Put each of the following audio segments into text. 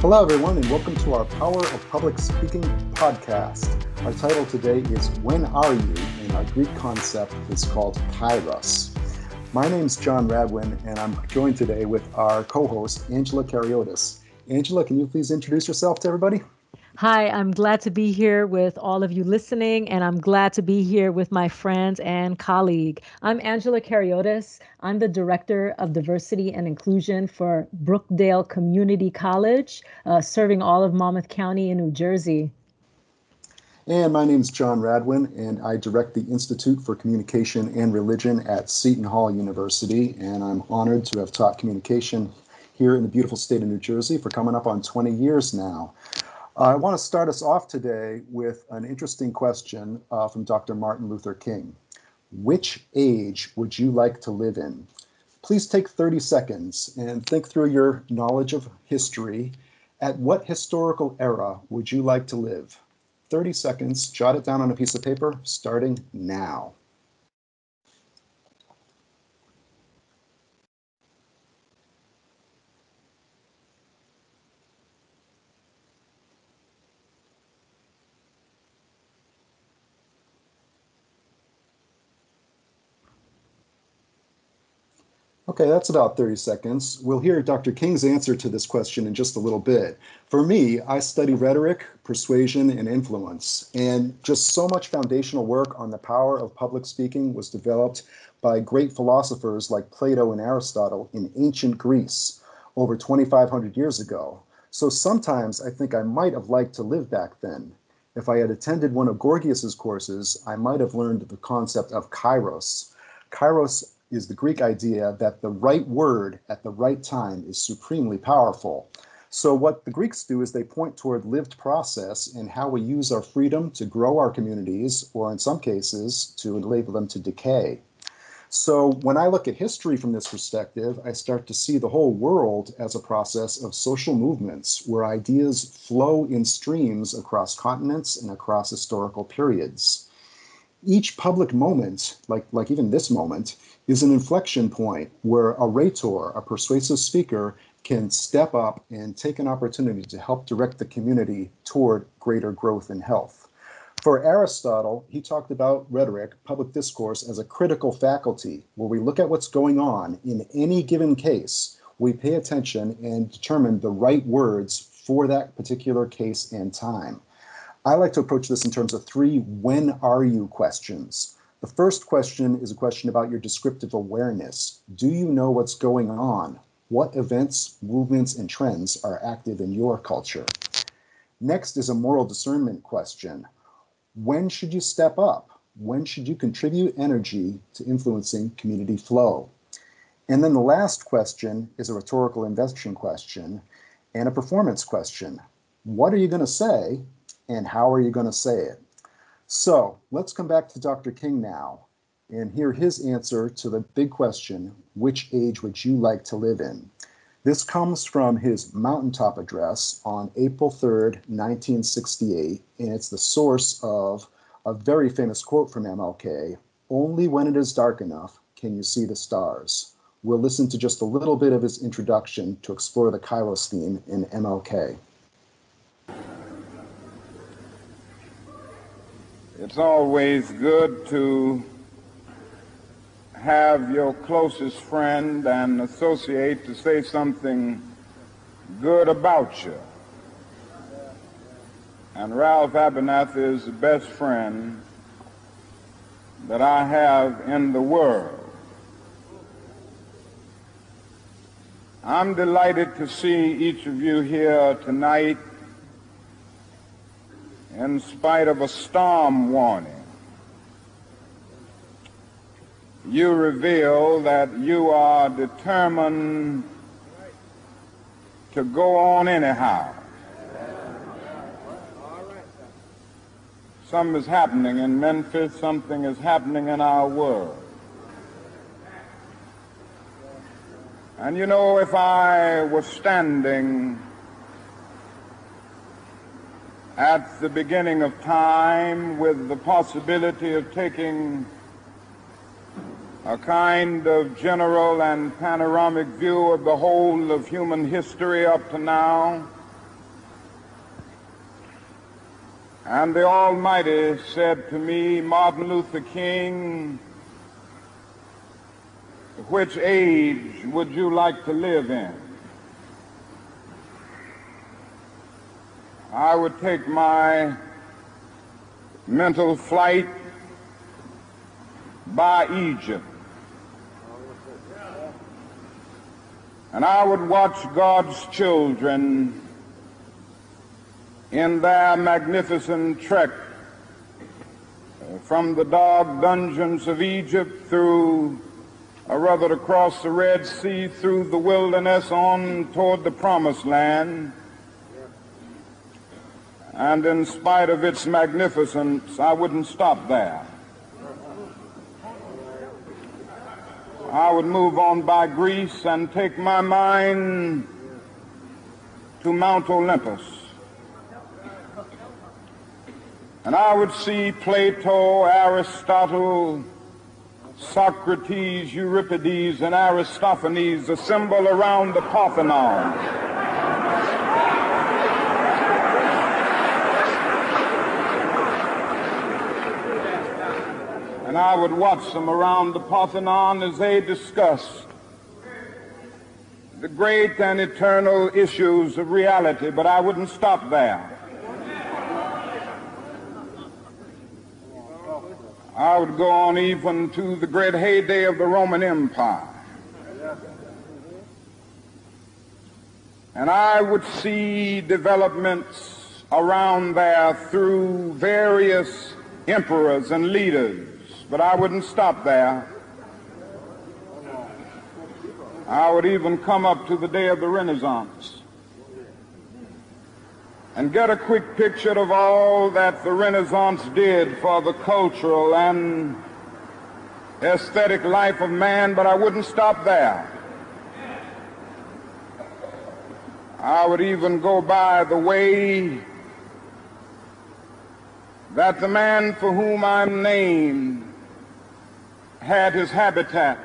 Hello, everyone, and welcome to our Power of Public Speaking podcast. Our title today is When Are You? and our Greek concept is called Kairos. My name is John Radwan, and I'm joined today with our co host, Angela Kariotis. Angela, can you please introduce yourself to everybody? Hi, I'm glad to be here with all of you listening, and I'm glad to be here with my friends and colleague. I'm Angela Kariotis. I'm the Director of Diversity and Inclusion for Brookdale Community College, uh, serving all of Monmouth County in New Jersey. And my name is John Radwan, and I direct the Institute for Communication and Religion at Seton Hall University. And I'm honored to have taught communication here in the beautiful state of New Jersey for coming up on 20 years now. I want to start us off today with an interesting question uh, from Dr. Martin Luther King. Which age would you like to live in? Please take 30 seconds and think through your knowledge of history. At what historical era would you like to live? 30 seconds, jot it down on a piece of paper, starting now. Okay, that's about 30 seconds. We'll hear Dr. King's answer to this question in just a little bit. For me, I study rhetoric, persuasion, and influence. And just so much foundational work on the power of public speaking was developed by great philosophers like Plato and Aristotle in ancient Greece over 2,500 years ago. So sometimes I think I might have liked to live back then. If I had attended one of Gorgias's courses, I might have learned the concept of kairos. Kairos is the Greek idea that the right word at the right time is supremely powerful. So, what the Greeks do is they point toward lived process and how we use our freedom to grow our communities, or in some cases, to enable them to decay. So, when I look at history from this perspective, I start to see the whole world as a process of social movements where ideas flow in streams across continents and across historical periods. Each public moment, like, like even this moment, is an inflection point where a rhetor, a persuasive speaker, can step up and take an opportunity to help direct the community toward greater growth and health. For Aristotle, he talked about rhetoric, public discourse, as a critical faculty where we look at what's going on in any given case, we pay attention and determine the right words for that particular case and time. I like to approach this in terms of three when are you questions. The first question is a question about your descriptive awareness. Do you know what's going on? What events, movements, and trends are active in your culture? Next is a moral discernment question. When should you step up? When should you contribute energy to influencing community flow? And then the last question is a rhetorical invention question and a performance question. What are you going to say and how are you going to say it? So let's come back to Dr. King now and hear his answer to the big question which age would you like to live in? This comes from his mountaintop address on April 3rd, 1968, and it's the source of a very famous quote from MLK Only when it is dark enough can you see the stars. We'll listen to just a little bit of his introduction to explore the Kairos theme in MLK. It's always good to have your closest friend and associate to say something good about you. And Ralph Abernathy is the best friend that I have in the world. I'm delighted to see each of you here tonight in spite of a storm warning. You reveal that you are determined to go on anyhow. Something is happening in Memphis, something is happening in our world. And you know, if I was standing at the beginning of time with the possibility of taking a kind of general and panoramic view of the whole of human history up to now. And the Almighty said to me, Martin Luther King, which age would you like to live in? I would take my mental flight by Egypt. And I would watch God's children in their magnificent trek uh, from the dark dungeons of Egypt through, or rather across the Red Sea, through the wilderness on toward the promised land. And in spite of its magnificence, I wouldn't stop there. I would move on by Greece and take my mind to Mount Olympus. And I would see Plato, Aristotle, Socrates, Euripides, and Aristophanes assemble around the Parthenon. And I would watch them around the Parthenon as they discussed the great and eternal issues of reality, but I wouldn't stop there. I would go on even to the great heyday of the Roman Empire. And I would see developments around there through various emperors and leaders but I wouldn't stop there. I would even come up to the day of the Renaissance and get a quick picture of all that the Renaissance did for the cultural and aesthetic life of man, but I wouldn't stop there. I would even go by the way that the man for whom I'm named had his habitat.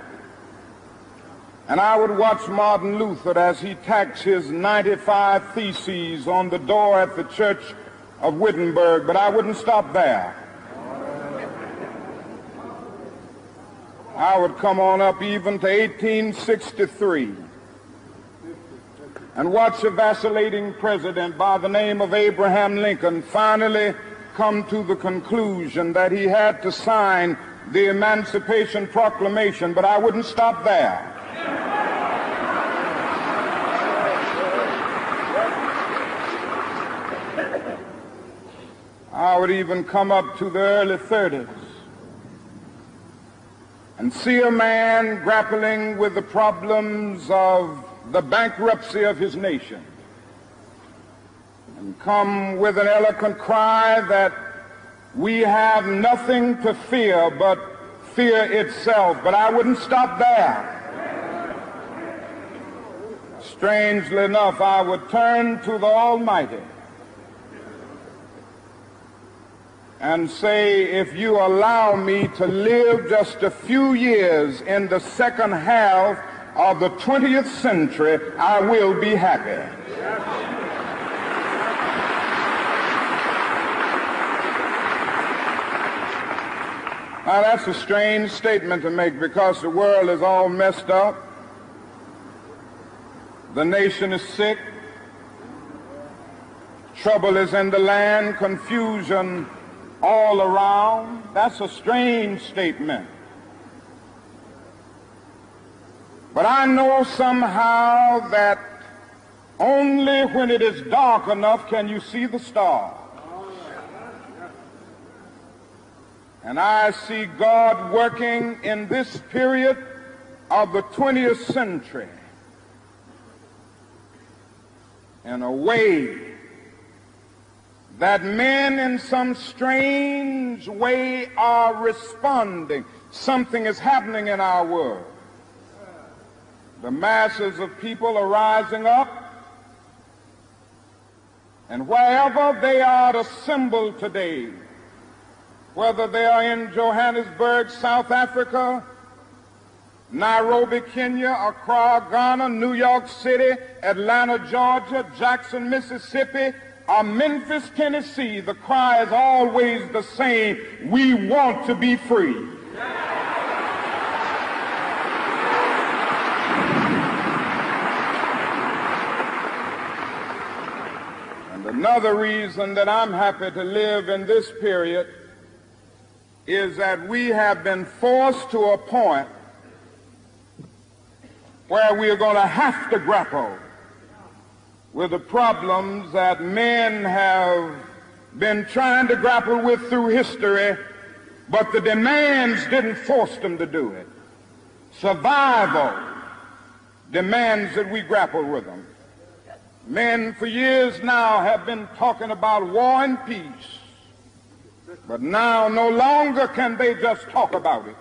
And I would watch Martin Luther as he tacks his 95 theses on the door at the church of Wittenberg, but I wouldn't stop there. I would come on up even to 1863 and watch a vacillating president by the name of Abraham Lincoln finally come to the conclusion that he had to sign the Emancipation Proclamation, but I wouldn't stop there. I would even come up to the early 30s and see a man grappling with the problems of the bankruptcy of his nation and come with an eloquent cry that we have nothing to fear but fear itself. But I wouldn't stop there. Strangely enough, I would turn to the Almighty and say, if you allow me to live just a few years in the second half of the 20th century, I will be happy. Now, that's a strange statement to make because the world is all messed up. The nation is sick. Trouble is in the land, confusion all around. That's a strange statement. But I know somehow that only when it is dark enough can you see the stars. And I see God working in this period of the 20th century in a way that men in some strange way are responding. Something is happening in our world. The masses of people are rising up, and wherever they are assembled today, whether they are in Johannesburg, South Africa, Nairobi, Kenya, Accra, Ghana, New York City, Atlanta, Georgia, Jackson, Mississippi, or Memphis, Tennessee, the cry is always the same. We want to be free. And another reason that I'm happy to live in this period is that we have been forced to a point where we are going to have to grapple with the problems that men have been trying to grapple with through history, but the demands didn't force them to do it. Survival demands that we grapple with them. Men for years now have been talking about war and peace, but now no longer can they just talk about it.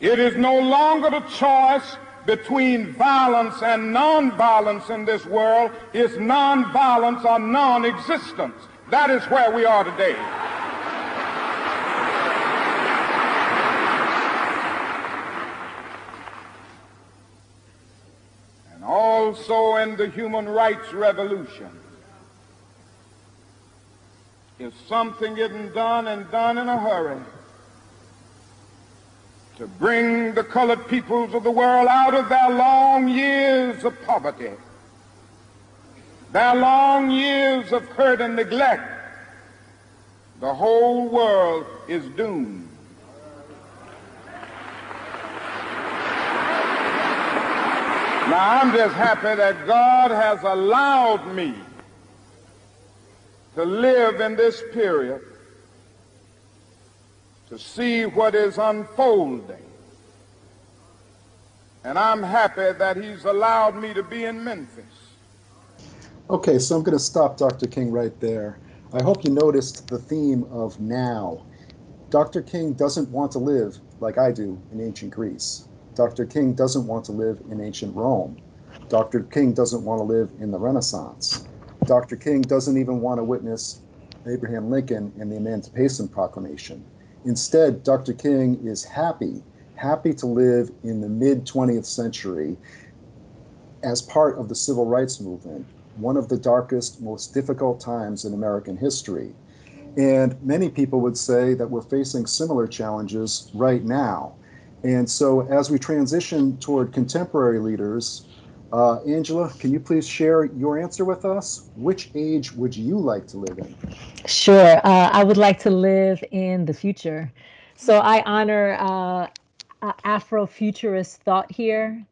It is no longer the choice between violence and nonviolence in this world is nonviolence or non-existence. That is where we are today. And also in the human rights revolution. If something isn't done and done in a hurry, to bring the colored peoples of the world out of their long years of poverty, their long years of hurt and neglect. The whole world is doomed. Now, I'm just happy that God has allowed me to live in this period to see what is unfolding. And I'm happy that he's allowed me to be in Memphis. Okay, so I'm going to stop Dr. King right there. I hope you noticed the theme of now. Dr. King doesn't want to live like I do in ancient Greece. Dr. King doesn't want to live in ancient Rome. Dr. King doesn't want to live in the Renaissance. Dr. King doesn't even want to witness Abraham Lincoln and the Emancipation Proclamation. Instead, Dr. King is happy, happy to live in the mid 20th century as part of the civil rights movement, one of the darkest, most difficult times in American history. And many people would say that we're facing similar challenges right now. And so, as we transition toward contemporary leaders, uh, Angela, can you please share your answer with us? Which age would you like to live in? Sure. Uh, I would like to live in the future. So I honor uh, Afrofuturist thought here,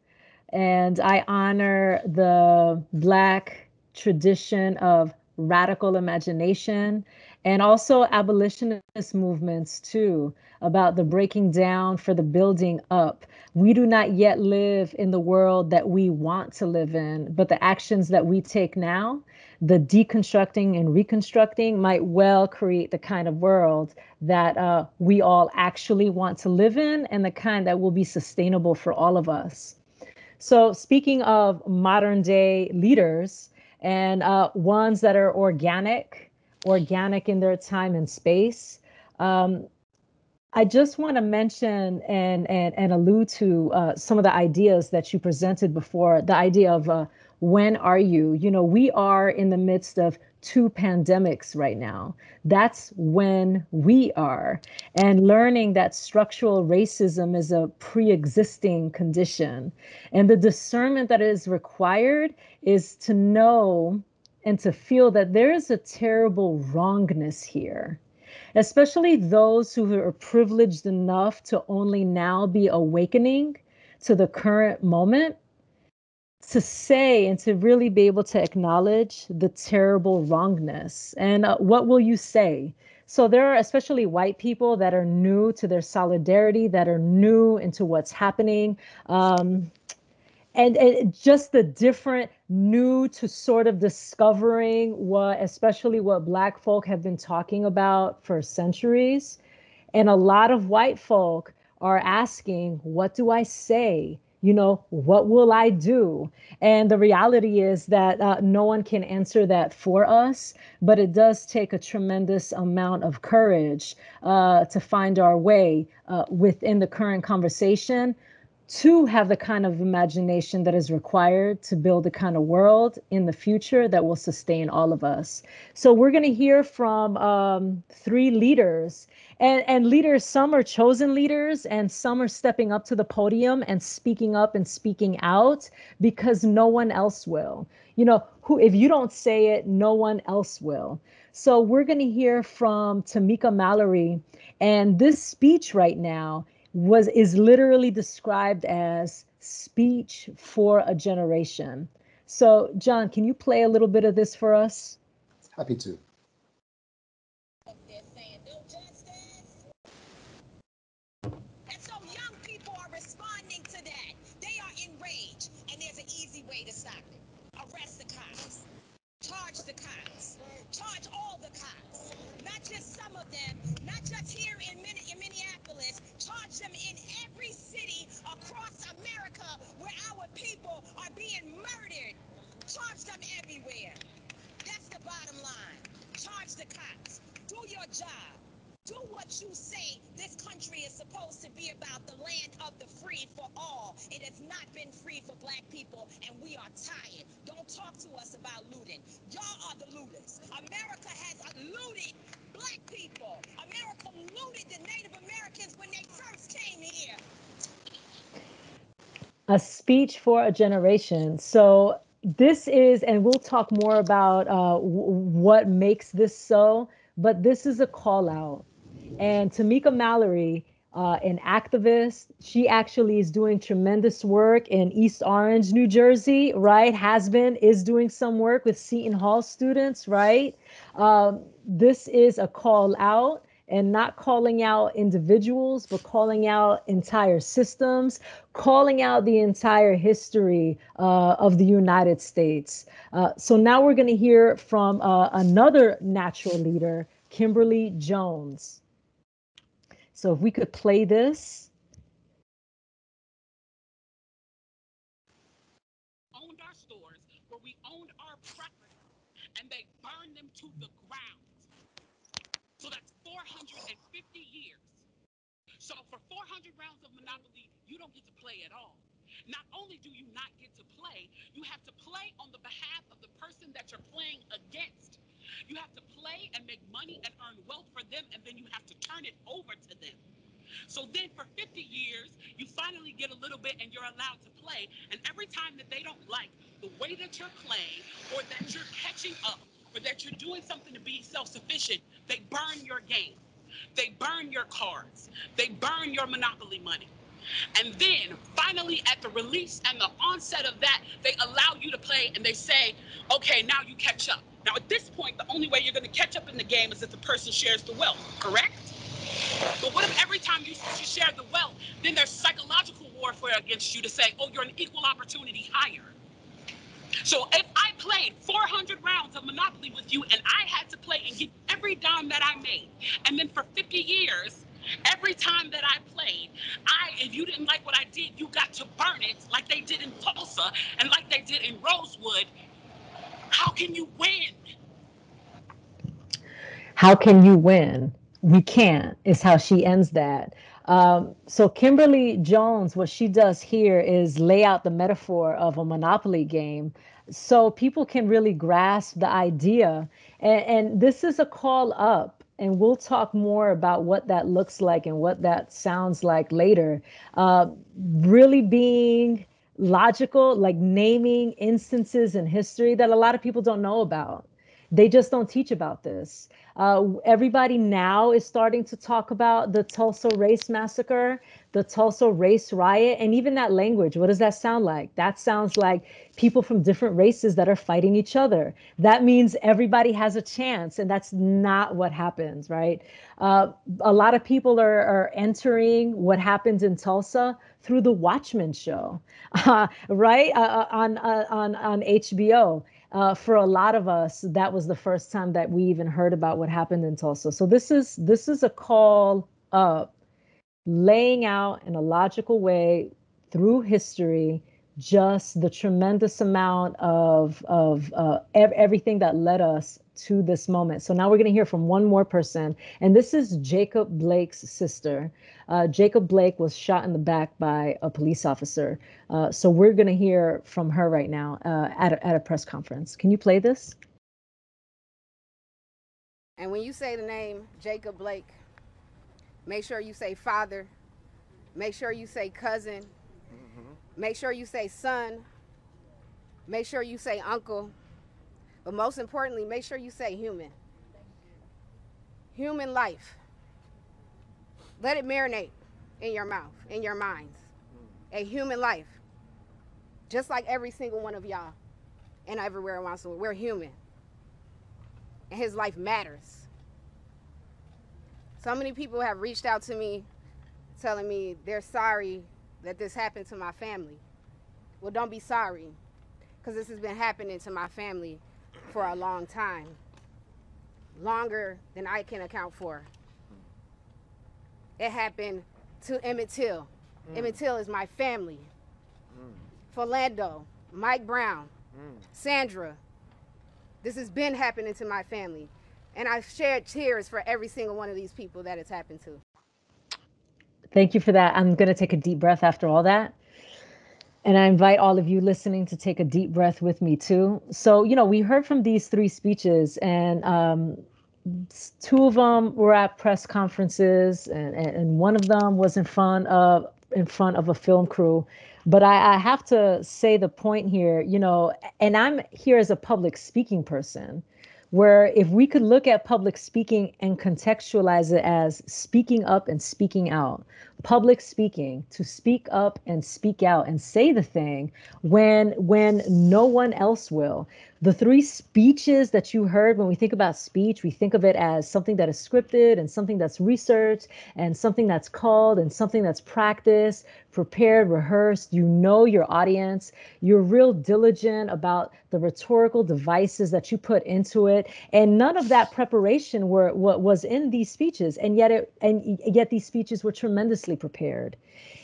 and I honor the Black tradition of radical imagination and also abolitionist movements too about the breaking down for the building up. We do not yet live in the world that we want to live in, but the actions that we take now, the deconstructing and reconstructing, might well create the kind of world that uh, we all actually want to live in and the kind that will be sustainable for all of us. So, speaking of modern day leaders and uh, ones that are organic, organic in their time and space, um, I just want to mention and and and allude to uh, some of the ideas that you presented before. The idea of uh, when are you? You know, we are in the midst of two pandemics right now. That's when we are, and learning that structural racism is a pre-existing condition, and the discernment that is required is to know and to feel that there is a terrible wrongness here especially those who are privileged enough to only now be awakening to the current moment, to say and to really be able to acknowledge the terrible wrongness. And uh, what will you say? So there are especially white people that are new to their solidarity, that are new into what's happening. Um, and, and just the different new to sort of discovering what especially what black folk have been talking about for centuries. And a lot of white folk are asking what do i say? You know what will i do? And the reality is that uh, no one can answer that for us but it does take a tremendous amount of courage uh, to find our way uh, within the current conversation to have the kind of imagination that is required to build the kind of world in the future that will sustain all of us. So we're going to hear from um, three leaders. And, and leaders, some are chosen leaders, and some are stepping up to the podium and speaking up and speaking out because no one else will. You know, who if you don't say it, no one else will. So we're going to hear from Tamika Mallory, and this speech right now was is literally described as speech for a generation. So, John, can you play a little bit of this for us? Happy to. You say this country is supposed to be about the land of the free for all. It has not been free for black people, and we are tired. Don't talk to us about looting. Y'all are the looters. America has looted black people. America looted the Native Americans when they first came here. A speech for a generation. So this is, and we'll talk more about uh, w- what makes this so, but this is a call out and Tamika Mallory, uh, an activist, she actually is doing tremendous work in East Orange, New Jersey, right? Has been, is doing some work with Seton Hall students, right? Um, this is a call out and not calling out individuals, but calling out entire systems, calling out the entire history uh, of the United States. Uh, so now we're going to hear from uh, another natural leader, Kimberly Jones. So if we could play this. Owned our stores where we owned our property and they burned them to the ground. So that's 450 years. So for 400 rounds of Monopoly, you don't get to play at all. Not only do you not get to play, you have to play on the behalf of the person that you're playing against. You have to play and make money and earn wealth for them, and then you have to turn it over to them. So then for 50 years, you finally get a little bit and you're allowed to play. And every time that they don't like the way that you're playing or that you're catching up or that you're doing something to be self sufficient, they burn your game. They burn your cards. They burn your monopoly money. And then finally, at the release and the onset of that, they allow you to play and they say, okay, now you catch up. Now, at this point, the only way you're going to catch up in the game is if the person shares the wealth, correct? But what if every time you, you share the wealth, then there's psychological warfare against you to say, oh, you're an equal opportunity hire? So if I played 400 rounds of Monopoly with you and I had to play and get every dime that I made, and then for 50 years, every time that I played, I if you didn't like what I did, you got to burn it like they did in Tulsa and like they did in Rosewood how can you win? How can you win? We can't, is how she ends that. Um, so Kimberly Jones, what she does here is lay out the metaphor of a monopoly game so people can really grasp the idea. And, and this is a call up, and we'll talk more about what that looks like and what that sounds like later. Uh, really being logical, like naming instances in history that a lot of people don't know about. They just don't teach about this. Uh, everybody now is starting to talk about the Tulsa Race Massacre, the Tulsa Race Riot, and even that language. What does that sound like? That sounds like people from different races that are fighting each other. That means everybody has a chance, and that's not what happens, right? Uh, a lot of people are, are entering what happened in Tulsa through the Watchmen show, uh, right? Uh, uh on, on, on HBO uh, for a lot of us, that was the first time that we even heard about what happened in Tulsa. So this is this is a call up, laying out in a logical way through history just the tremendous amount of of uh, ev- everything that led us to this moment. So now we're going to hear from one more person, and this is Jacob Blake's sister. Uh, Jacob Blake was shot in the back by a police officer. Uh, so we're going to hear from her right now uh, at a, at a press conference. Can you play this? And when you say the name Jacob Blake, make sure you say father, make sure you say cousin, make sure you say son, make sure you say uncle, but most importantly, make sure you say human. Human life. Let it marinate in your mouth, in your minds. A human life. Just like every single one of y'all and everywhere around world. We're human and his life matters. So many people have reached out to me telling me they're sorry that this happened to my family. Well, don't be sorry because this has been happening to my family for a long time, longer than I can account for. It happened to Emmett Till. Mm. Emmett Till is my family. Mm. Philando, Mike Brown, mm. Sandra, this has been happening to my family. And I've shared tears for every single one of these people that it's happened to. Thank you for that. I'm going to take a deep breath after all that. And I invite all of you listening to take a deep breath with me too. So, you know, we heard from these three speeches, and um, two of them were at press conferences, and, and one of them was in front of in front of a film crew. But I, I have to say the point here, you know, and I'm here as a public speaking person where if we could look at public speaking and contextualize it as speaking up and speaking out public speaking to speak up and speak out and say the thing when when no one else will the three speeches that you heard when we think about speech we think of it as something that is scripted and something that's researched and something that's called and something that's practiced prepared rehearsed. You know your audience. You're real diligent about the rhetorical devices that you put into it. And none of that preparation were what was in these speeches. And yet it and yet these speeches were tremendously prepared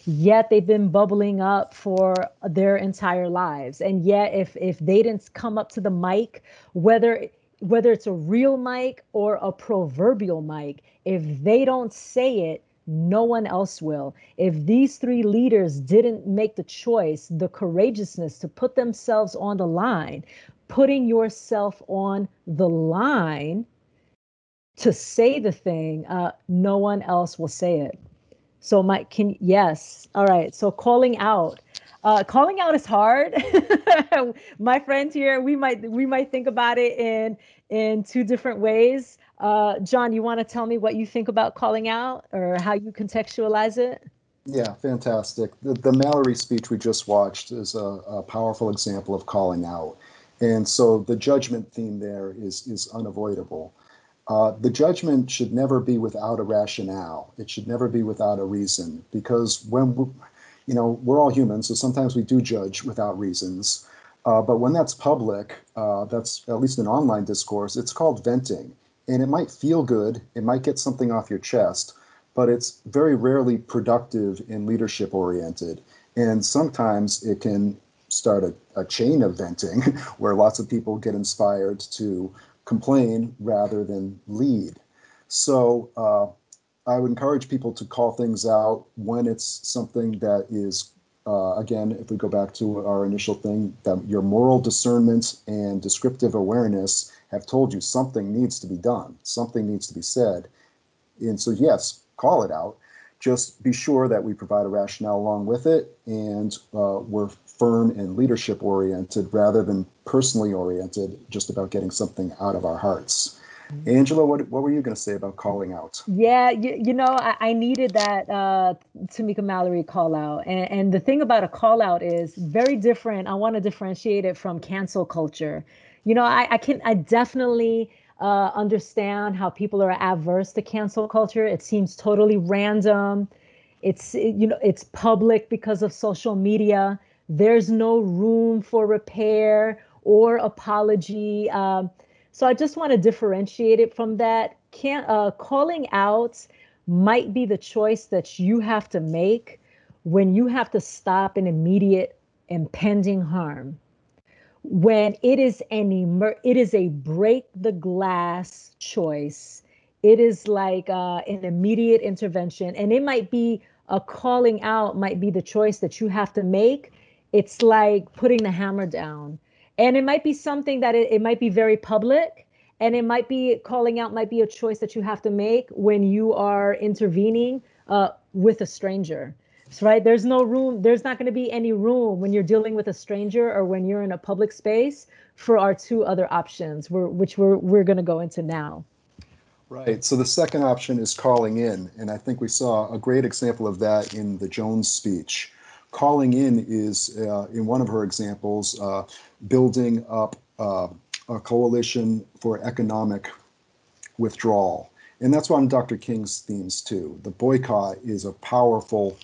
yet they've been bubbling up for their entire lives and yet if if they didn't come up to the mic whether whether it's a real mic or a proverbial mic if they don't say it no one else will. If these three leaders didn't make the choice, the courageousness to put themselves on the line, putting yourself on the line to say the thing, uh, no one else will say it. So Mike, can yes. All right. So calling out. Uh, calling out is hard. My friends here, we might we might think about it in in two different ways. Uh, John, you want to tell me what you think about calling out or how you contextualize it? Yeah, fantastic. The, the Mallory speech we just watched is a, a powerful example of calling out. And so the judgment theme there is is unavoidable. Uh, the judgment should never be without a rationale. It should never be without a reason, because when we, you know we're all humans, so sometimes we do judge without reasons. Uh, but when that's public, uh, that's at least in online discourse, it's called venting, and it might feel good, it might get something off your chest, but it's very rarely productive and leadership oriented. And sometimes it can start a, a chain of venting where lots of people get inspired to complain rather than lead. So uh, I would encourage people to call things out when it's something that is, uh, again, if we go back to our initial thing, that your moral discernment and descriptive awareness have told you something needs to be done, something needs to be said. And so, yes, call it out. Just be sure that we provide a rationale along with it and uh, we're firm and leadership oriented rather than personally oriented, just about getting something out of our hearts. Mm-hmm. Angela, what, what were you going to say about calling out? Yeah, you, you know, I, I needed that uh, Tamika Mallory call out. And, and the thing about a call out is very different. I want to differentiate it from cancel culture. You know, I, I can, I definitely uh, understand how people are adverse to cancel culture. It seems totally random. It's, you know, it's public because of social media there's no room for repair or apology. Um, so I just want to differentiate it from that. Can't uh, calling out might be the choice that you have to make when you have to stop an immediate impending harm, when it is an emer- it is a break the glass choice it is like uh, an immediate intervention and it might be a calling out might be the choice that you have to make it's like putting the hammer down. And it might be something that it, it might be very public and it might be calling out might be a choice that you have to make when you are intervening uh, with a stranger. Right? There's no room there's not going to be any room when you're dealing with a stranger or when you're in a public space for our two other options which we're we're going to go into now. Right. So the second option is calling in and i think we saw a great example of that in the jones speech calling in is uh, in one of her examples uh, building up uh, a coalition for economic withdrawal and that's one of dr king's themes too the boycott is a powerful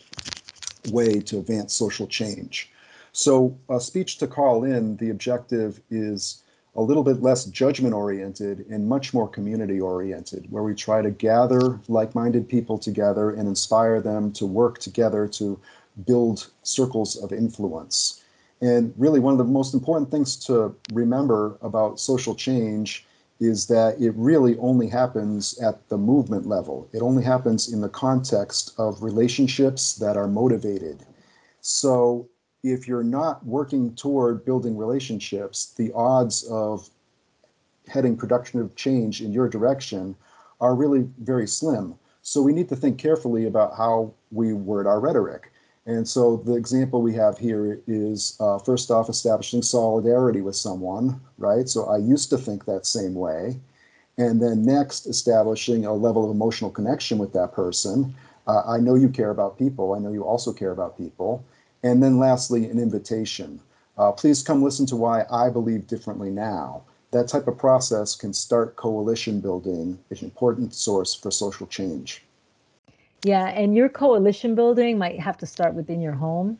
way to advance social change. So, a speech to call in, the objective is a little bit less judgment oriented and much more community oriented, where we try to gather like minded people together and inspire them to work together to build circles of influence. And really, one of the most important things to remember about social change is that it really only happens at the movement level. It only happens in the context of relationships that are motivated. So if you're not working toward building relationships, the odds of heading productive change in your direction are really very slim. So we need to think carefully about how we word our rhetoric. And so the example we have here is uh, first off establishing solidarity with someone, right? So I used to think that same way. And then next, establishing a level of emotional connection with that person. Uh, I know you care about people. I know you also care about people. And then lastly, an invitation. Uh, please come listen to why I believe differently now. That type of process can start coalition building, an important source for social change. Yeah, and your coalition building might have to start within your home.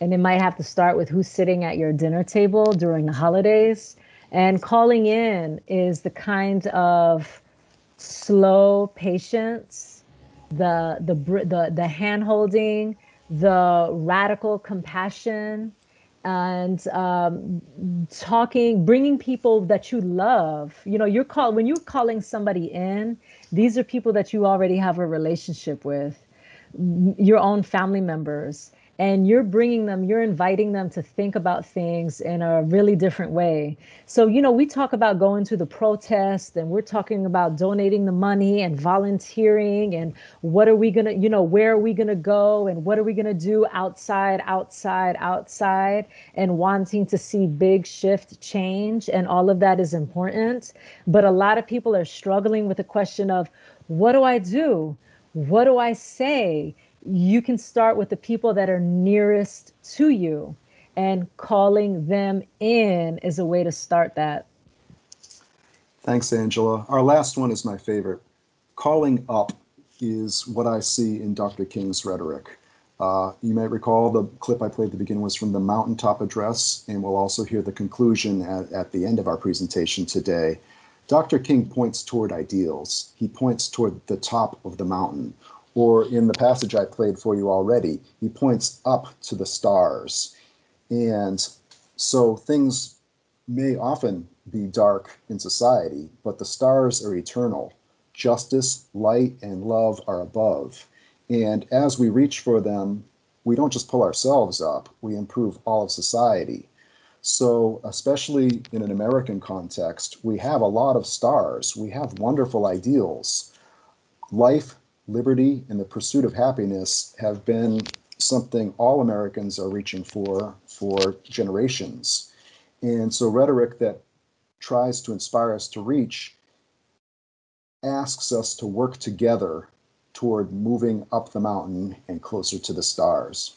And it might have to start with who's sitting at your dinner table during the holidays. And calling in is the kind of slow patience, the the the the hand holding, the radical compassion, and um, talking, bringing people that you love. You know, you're call when you're calling somebody in. These are people that you already have a relationship with, your own family members and you're bringing them you're inviting them to think about things in a really different way. So you know we talk about going to the protest and we're talking about donating the money and volunteering and what are we going to you know where are we going to go and what are we going to do outside outside outside and wanting to see big shift change and all of that is important. But a lot of people are struggling with the question of what do i do? What do i say you can start with the people that are nearest to you and calling them in is a way to start that. Thanks, Angela. Our last one is my favorite. Calling up is what I see in Dr. King's rhetoric. Uh, you may recall the clip I played at the beginning was from the mountaintop address, and we'll also hear the conclusion at, at the end of our presentation today. Dr. King points toward ideals. He points toward the top of the mountain, or in the passage I played for you already, he points up to the stars. And so things may often be dark in society, but the stars are eternal. Justice, light, and love are above. And as we reach for them, we don't just pull ourselves up, we improve all of society. So, especially in an American context, we have a lot of stars, we have wonderful ideals. Life liberty and the pursuit of happiness have been something all Americans are reaching for for generations. And so, rhetoric that tries to inspire us to reach asks us to work together toward moving up the mountain and closer to the stars.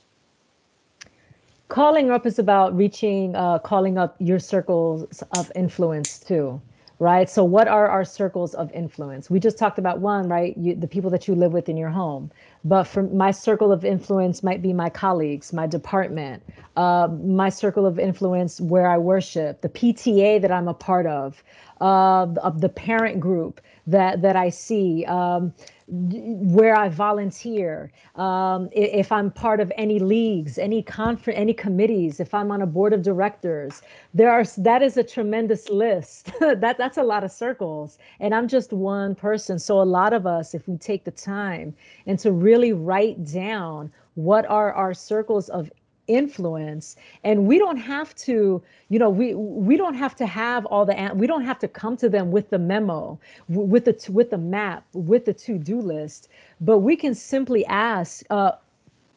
Calling up is about reaching, uh, calling up your circles of influence too right? So, what are our circles of influence? We just talked about one, right? You, the people that you live with in your home. But for my circle of influence might be my colleagues, my department, uh, my circle of influence where I worship, the PTA that I'm a part of, uh, of the parent group that that I see. Um, where I volunteer, um, if I'm part of any leagues, any conference, any committees, if I'm on a board of directors, there are that is a tremendous list. that that's a lot of circles, and I'm just one person. So a lot of us, if we take the time and to really write down what are our circles of influence. And we don't have to you know we we don't have to have all the we don't have to come to them with the memo with the with the map with the to-do list. But we can simply ask uh,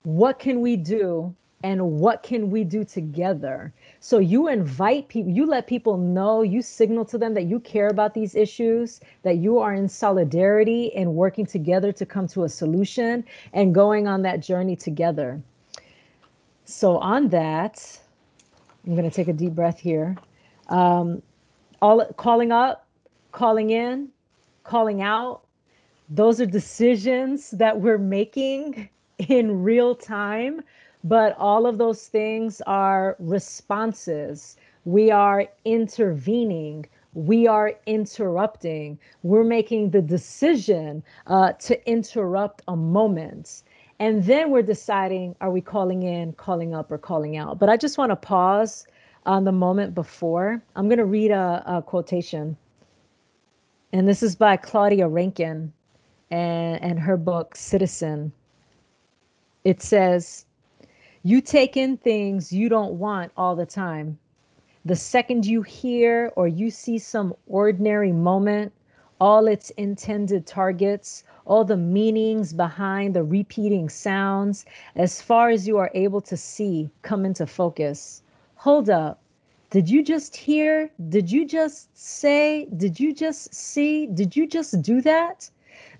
what can we do and what can we do together? So you invite people you let people know you signal to them that you care about these issues that you are in solidarity and working together to come to a solution and going on that journey together so on that, I'm going to take a deep breath here. Um, all calling up, calling in, calling out. Those are decisions that we're making in real time, but all of those things are responses. We are intervening. We are interrupting. We're making the decision uh, to interrupt a moment. And then we're deciding are we calling in, calling up, or calling out? But I just want to pause on the moment before. I'm going to read a, a quotation. And this is by Claudia Rankine and, and her book, Citizen. It says, You take in things you don't want all the time. The second you hear or you see some ordinary moment, all its intended targets, all the meanings behind the repeating sounds, as far as you are able to see, come into focus. Hold up. Did you just hear? Did you just say? Did you just see? Did you just do that?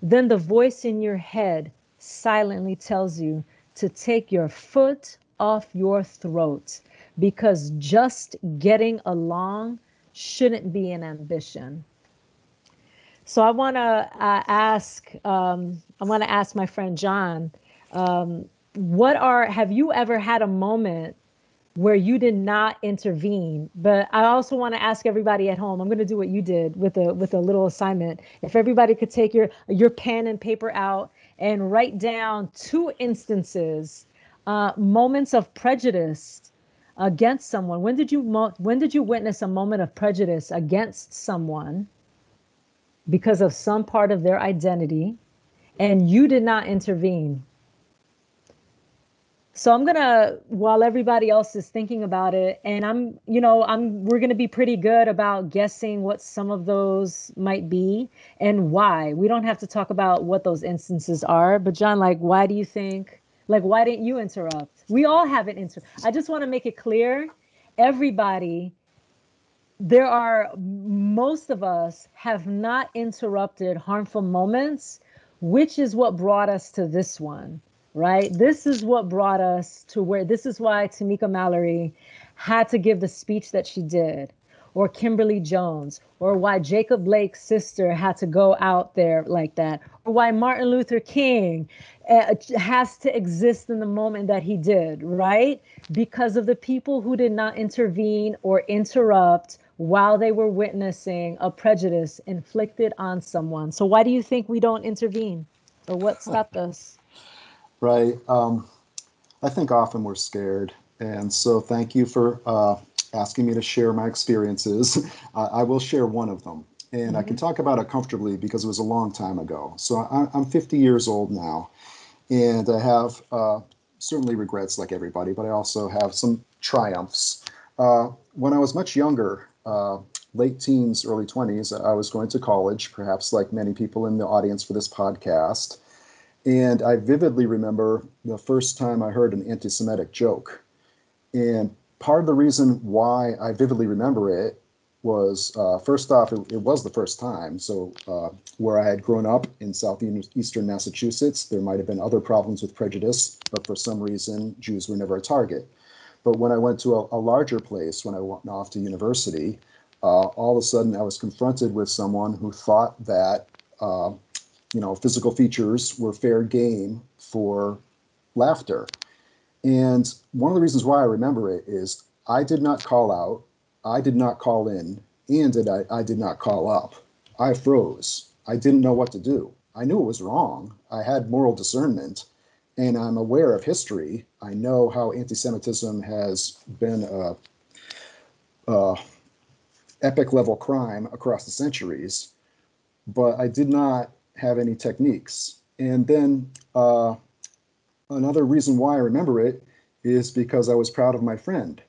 Then the voice in your head silently tells you to take your foot off your throat because just getting along shouldn't be an ambition. So I want to uh, ask, um, I want to ask my friend John, um, what are, have you ever had a moment where you did not intervene? But I also want to ask everybody at home, I'm going to do what you did with a, with a little assignment. If everybody could take your, your pen and paper out and write down two instances, uh, moments of prejudice against someone. When did you, when did you witness a moment of prejudice against someone? Because of some part of their identity and you did not intervene. So I'm going to while everybody else is thinking about it and I'm you know I'm we're going to be pretty good about guessing what some of those might be and why. We don't have to talk about what those instances are, but John like why do you think like why didn't you interrupt? We all have an inter I just want to make it clear everybody there are most of us have not interrupted harmful moments, which is what brought us to this one, right? This is what brought us to where this is why Tamika Mallory had to give the speech that she did, or Kimberly Jones, or why Jacob Blake's sister had to go out there like that, or why Martin Luther King uh, has to exist in the moment that he did, right? Because of the people who did not intervene or interrupt while they were witnessing a prejudice inflicted on someone. So, why do you think we don't intervene? Or what stopped us? Right. Um, I think often we're scared. And so, thank you for uh, asking me to share my experiences. uh, I will share one of them. And mm-hmm. I can mm-hmm. talk about it comfortably because it was a long time ago. So, I, I'm 50 years old now. And I have uh, certainly regrets like everybody, but I also have some triumphs. Uh, when I was much younger, uh, late teens, early 20s, I was going to college, perhaps like many people in the audience for this podcast. And I vividly remember the first time I heard an anti Semitic joke. And part of the reason why I vividly remember it was uh, first off, it, it, was the first time. So, uh, where I had grown up in southeastern Massachusetts, there might have been other problems with prejudice, but for some reason, Jews were never a target. But when I went to a, a larger place, when I went off to university, uh, all of a sudden I was confronted with someone who thought that uh, you know physical features were fair game for laughter. And one of the reasons why I remember it is I did not call out, I did not call in, and did I, I did not call up. I froze. I didn't know what to do. I knew it was wrong. I had moral discernment and I'm aware of history. I know how anti Semitism has been a, a, epic level crime across the centuries, but I did not have any techniques. And then uh, another reason why I remember it is because I was proud of my friend.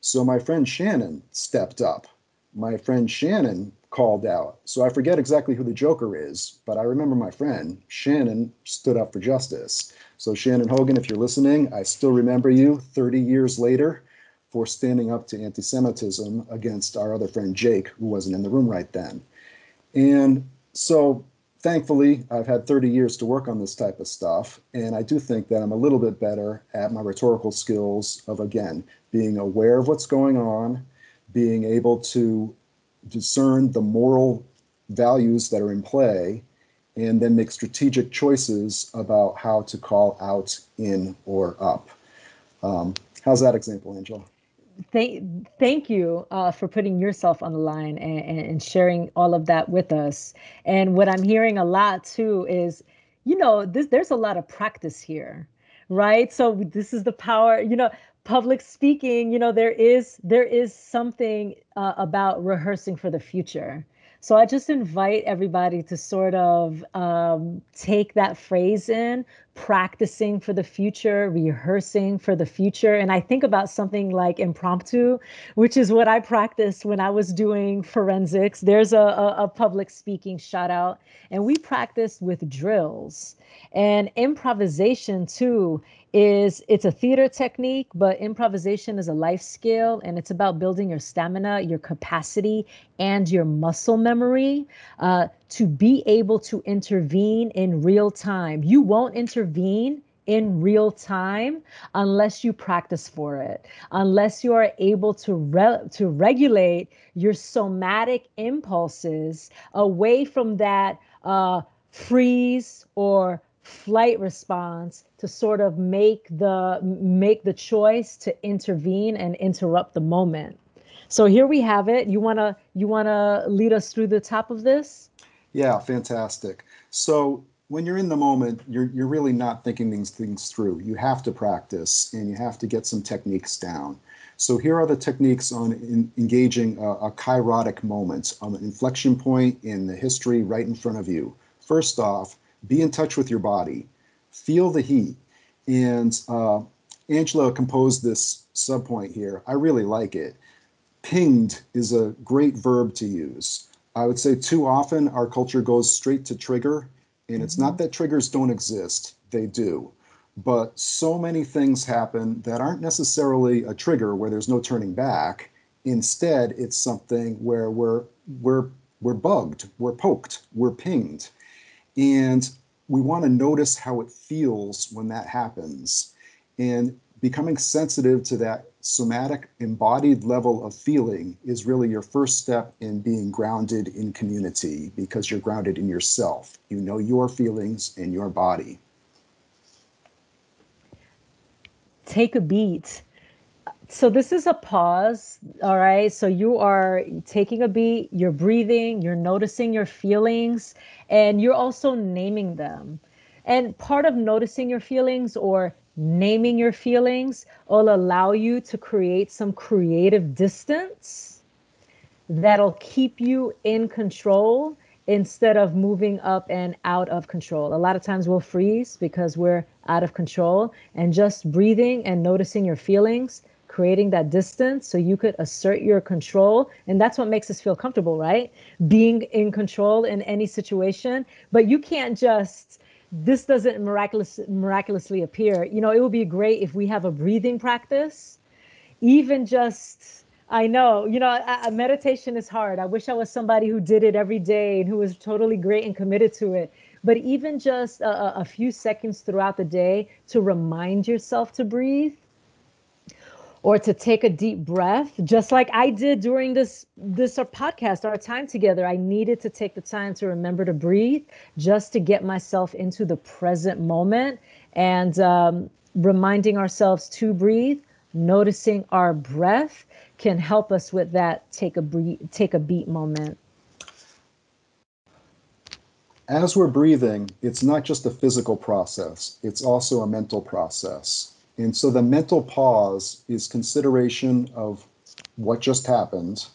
So my friend Shannon stepped up. My friend Shannon called out. So I forget exactly who the Joker is, but I remember my friend Shannon stood up for justice. So Shannon Hogan, if you're listening, I still remember you 30 years later for standing up to anti-Semitism against our other friend Jake, who wasn't in the room right then. And so thankfully, I've had 30 years to work on this type of stuff, and I do think that I'm a little bit better at my rhetorical skills of, again, being aware of what's going on, being able to discern the moral values that are in play, and then make strategic choices about how to call out in or up. Um, how's that example, Angela? thank thank you uh, for putting yourself on the line and, and sharing all of that with us. And what I'm hearing a lot too is, you know, this there's a lot of practice here, right? So this is the power, you know, public speaking. You know, there is there is something uh, about rehearsing for the future so I just invite everybody to sort of um, take that phrase in, practicing for the future, rehearsing for the future. And I think about something like impromptu, which is what I practiced when I was doing forensics. There's a, a, a public speaking shout out, and we practiced with drills and improvisation too is it's a theater technique, but improvisation is a life skill and it's about building your stamina, your capacity, and your muscle memory uh, to be able to intervene in real time. You won't intervene in real time unless you practice for it unless you are able to re- to regulate your somatic impulses away from that uh, freeze or flight response to sort of make the make the choice to intervene and interrupt the moment. So here we have it. You want to you want to lead us through the top of this yeah fantastic so when you're in the moment you're you're really not thinking these things through you have to practice and you have to get some techniques down so here are the techniques on in, engaging a, a kairotic moment on an inflection point in the history right in front of you first off be in touch with your body, feel the heat. And uh, Angela composed this subpoint here. I really like it. Pinged is a great verb to use. I would say too often our culture goes straight to trigger, and it's not mm-hmm. that triggers don't exist, they do. But so many things happen that aren't necessarily a trigger where there's no turning back. Instead, it's something where we're we're we're bugged, we're poked, we're pinged. And we want to notice how it feels when that happens. And becoming sensitive to that somatic embodied level of feeling is really your first step in being grounded in community because you're grounded in yourself. You know your feelings and your body. Take a beat so this is a pause all right so you are taking a beat you're breathing you're noticing your feelings and you're also naming them and part of noticing your feelings or naming your feelings will allow you to create some creative distance that'll keep you in control instead of moving up and out of control. A lot of times we'll freeze because we're out of control and just breathing and noticing your feelings creating that distance so you could assert your control. And that's what makes us feel comfortable, right? Being in control in any situation. But you can't just this doesn't miraculous, miraculously appear. You know, it would be great if we have a breathing practice, even just, I know, you know, meditation is hard. I wish I was somebody who did it every day and who was totally great and committed to it. But even just a, a few seconds throughout the day to remind yourself to breathe or to take a deep breath just like i did during this this uh, podcast our time together i needed to take the time to remember to breathe just to get myself into the present moment and um, reminding ourselves to breathe noticing our breath can help us with that take a breathe take a beat moment as we're breathing, it's not just a physical process, it's also a mental process. And so the mental pause is consideration of what just happened,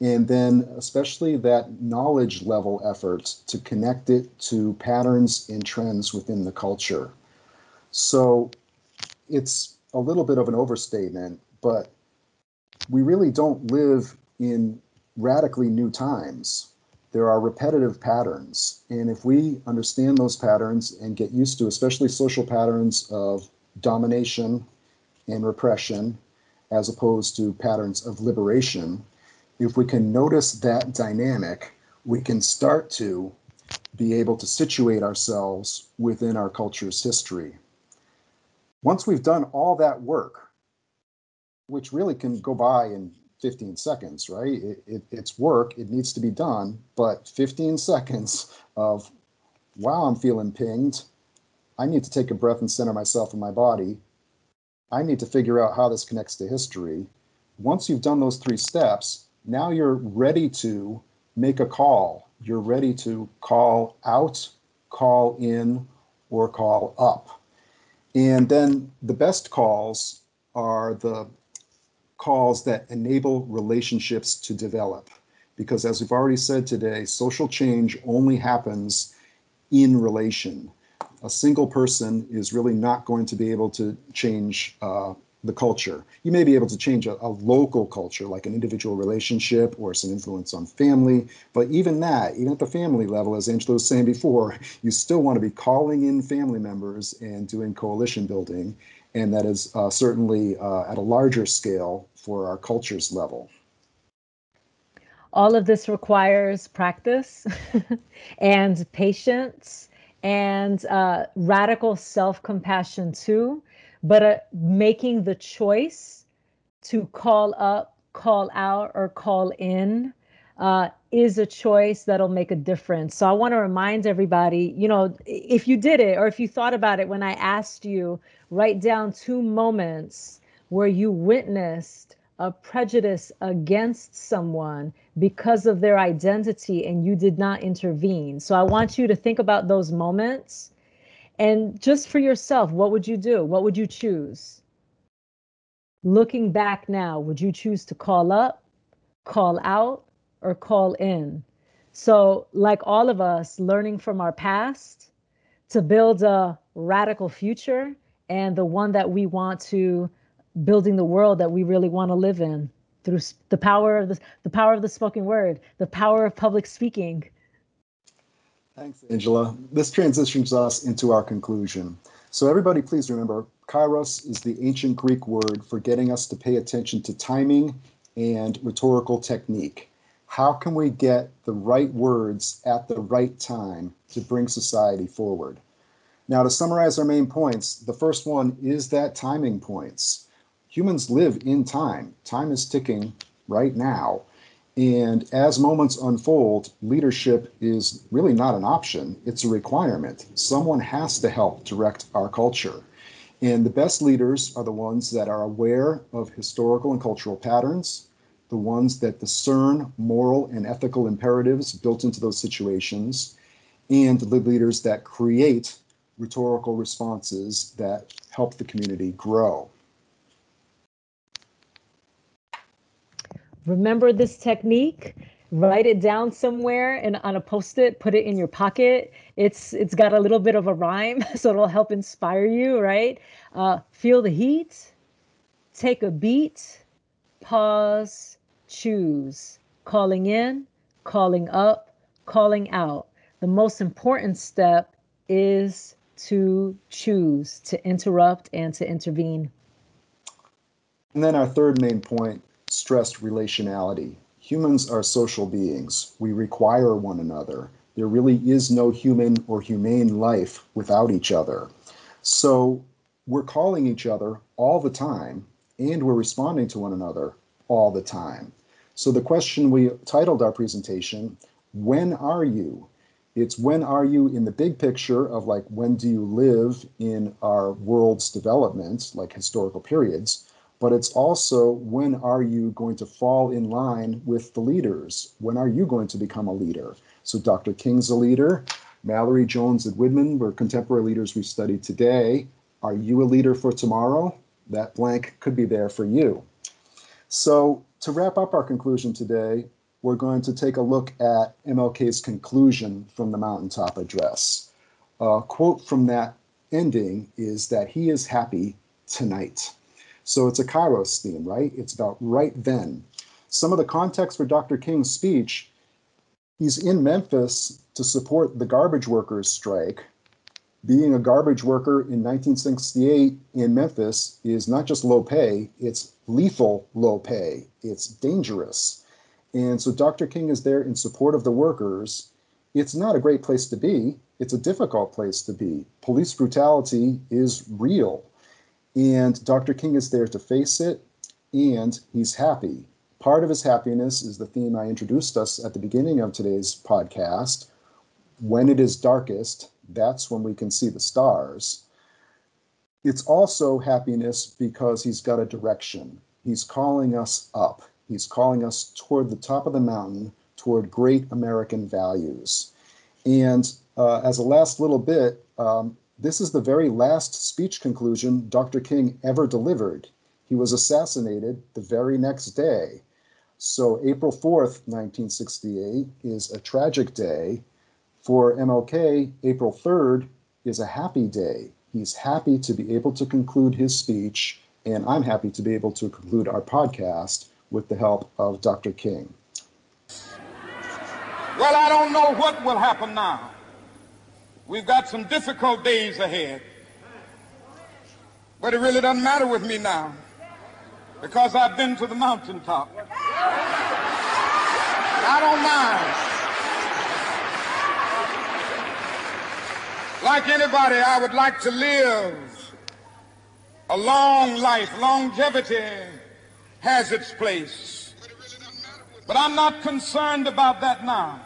and then especially that knowledge level effort to connect it to patterns and trends within the culture. So it's a little bit of an overstatement, but we really don't live in radically new times. There are repetitive patterns. And if we understand those patterns and get used to, especially social patterns of domination and repression, as opposed to patterns of liberation, if we can notice that dynamic, we can start to be able to situate ourselves within our culture's history. Once we've done all that work, which really can go by in 15 seconds, right? It, it, it's work, it needs to be done, but 15 seconds of, wow, I'm feeling pinged. I need to take a breath and center myself in my body. I need to figure out how this connects to history. Once you've done those three steps, now you're ready to make a call. You're ready to call out, call in, or call up. And then the best calls are the calls that enable relationships to develop. Because as we've already said today, social change only happens in relation. A single person is really not going to be able to change uh, the culture. You may be able to change a, a, local culture, like an individual relationship or some influence on family. But even that, even at the family level, as Angela was saying before, you still want to be calling in family members and doing coalition building and that is uh, certainly uh, at a larger scale for our culture's level. All of this requires practice and patience and uh, radical self compassion too, but uh, making the choice to call up, call out, or call in uh, is a choice that'll make a difference. So I want to remind everybody, you know, if you did it or if you thought about it when I asked you, write down two moments where you witnessed a prejudice against someone because of their identity and you did not intervene. So I want you to think about those moments and just for yourself, what would you do? What would you choose? Looking back now, would you choose to call up, call out, or call in. So, like all of us, learning from our past to build a radical future and the one that we want to building the world that we really want to live in through the power of the, the power of the spoken word, the power of public speaking. Thanks, Angela. This transitions us into our conclusion. So everybody please remember, kairos is the ancient Greek word for getting us to pay attention to timing and rhetorical technique how can we get the right words at the right time to bring society forward? Now, to summarize our main points, the first one is that timing points. Humans live in time. Time is ticking right now. And as moments unfold, leadership is really not an option, it's a requirement. Someone has to help direct our culture. And the best leaders are the ones that are aware of historical and cultural patterns, the ones that discern moral and ethical imperatives built into those situations, and the leaders that create rhetorical responses that help the community grow. Remember this technique? Write it down somewhere and on a post-it, put it in your pocket. It's it's got a little bit of a rhyme, so it'll help inspire you, right? Uh, feel the heat, take a beat, pause, choose. Calling in, calling up, calling out. The most important step is to choose to interrupt and to intervene. And then our third main point stressed relationality. Humans are social beings. We require one another. There really is no human or humane life without each other. So we're calling each other all the time and we're responding to one another all the time. So the question we titled our presentation, when are you? It's when are you in the big picture of like when do you live in our world's development, like historical periods, but it's also when are you going to fall in line with the leaders? When are you going to become a leader? So Dr. King's a leader, Mallory Jones and Widman were contemporary leaders we studied today. Are you a leader for tomorrow? That blank could be there for you. So, to wrap up our conclusion today, we're going to take a look at MLK's conclusion from the mountaintop address. A quote from that ending is that he is happy tonight. So it's a Kairos theme, right? It's about right then. Some of the context for Dr. King's speech, he's in Memphis to support the garbage workers strike. Being a garbage worker in 1968 in Memphis is not just low pay, it's lethal low pay. It's dangerous. And so Dr. King is there in support of the workers. It's not a great place to be. It's a difficult place to be. Police brutality is real. And Dr. King is there to face it, and he's happy. Part of his happiness is the theme I introduced us at the beginning of today's podcast. When it is darkest, that's when we can see the stars. It's also happiness because he's got a direction. He's calling us up. He's calling us toward the top of the mountain, toward great American values. And uh, as a last little bit, um, this is the very last speech conclusion Dr. King ever delivered. He was assassinated the very next day. So, April 4th, 1968, is a tragic day. For MLK, April 3rd is a happy day. He's happy to be able to conclude his speech, and I'm happy to be able to conclude our podcast with the help of Dr. King. Well, I don't know what will happen now. We've got some difficult days ahead. But it really doesn't matter with me now because I've been to the mountaintop. I don't mind. Like anybody, I would like to live a long life. Longevity has its place. But I'm not concerned about that now.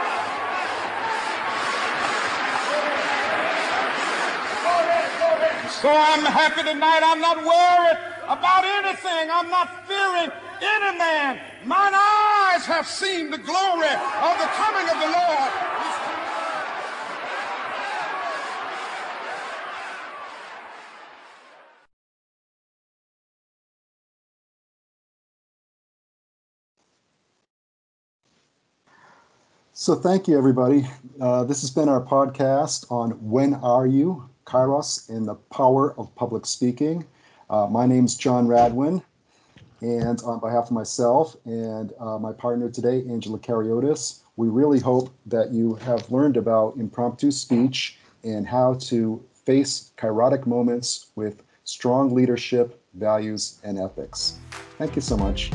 So I'm happy tonight. I'm not worried about anything. I'm not fearing any man. Mine eyes have seen the glory of the coming of the Lord. So, thank you, everybody. Uh, this has been our podcast on When Are You? Kairos and the Power of Public Speaking. Uh, my name's John Radwan, and on behalf of myself and uh, my partner today, Angela Kariotis, we really hope that you have learned about impromptu speech and how to face kairotic moments with strong leadership, values, and ethics. Thank you so much.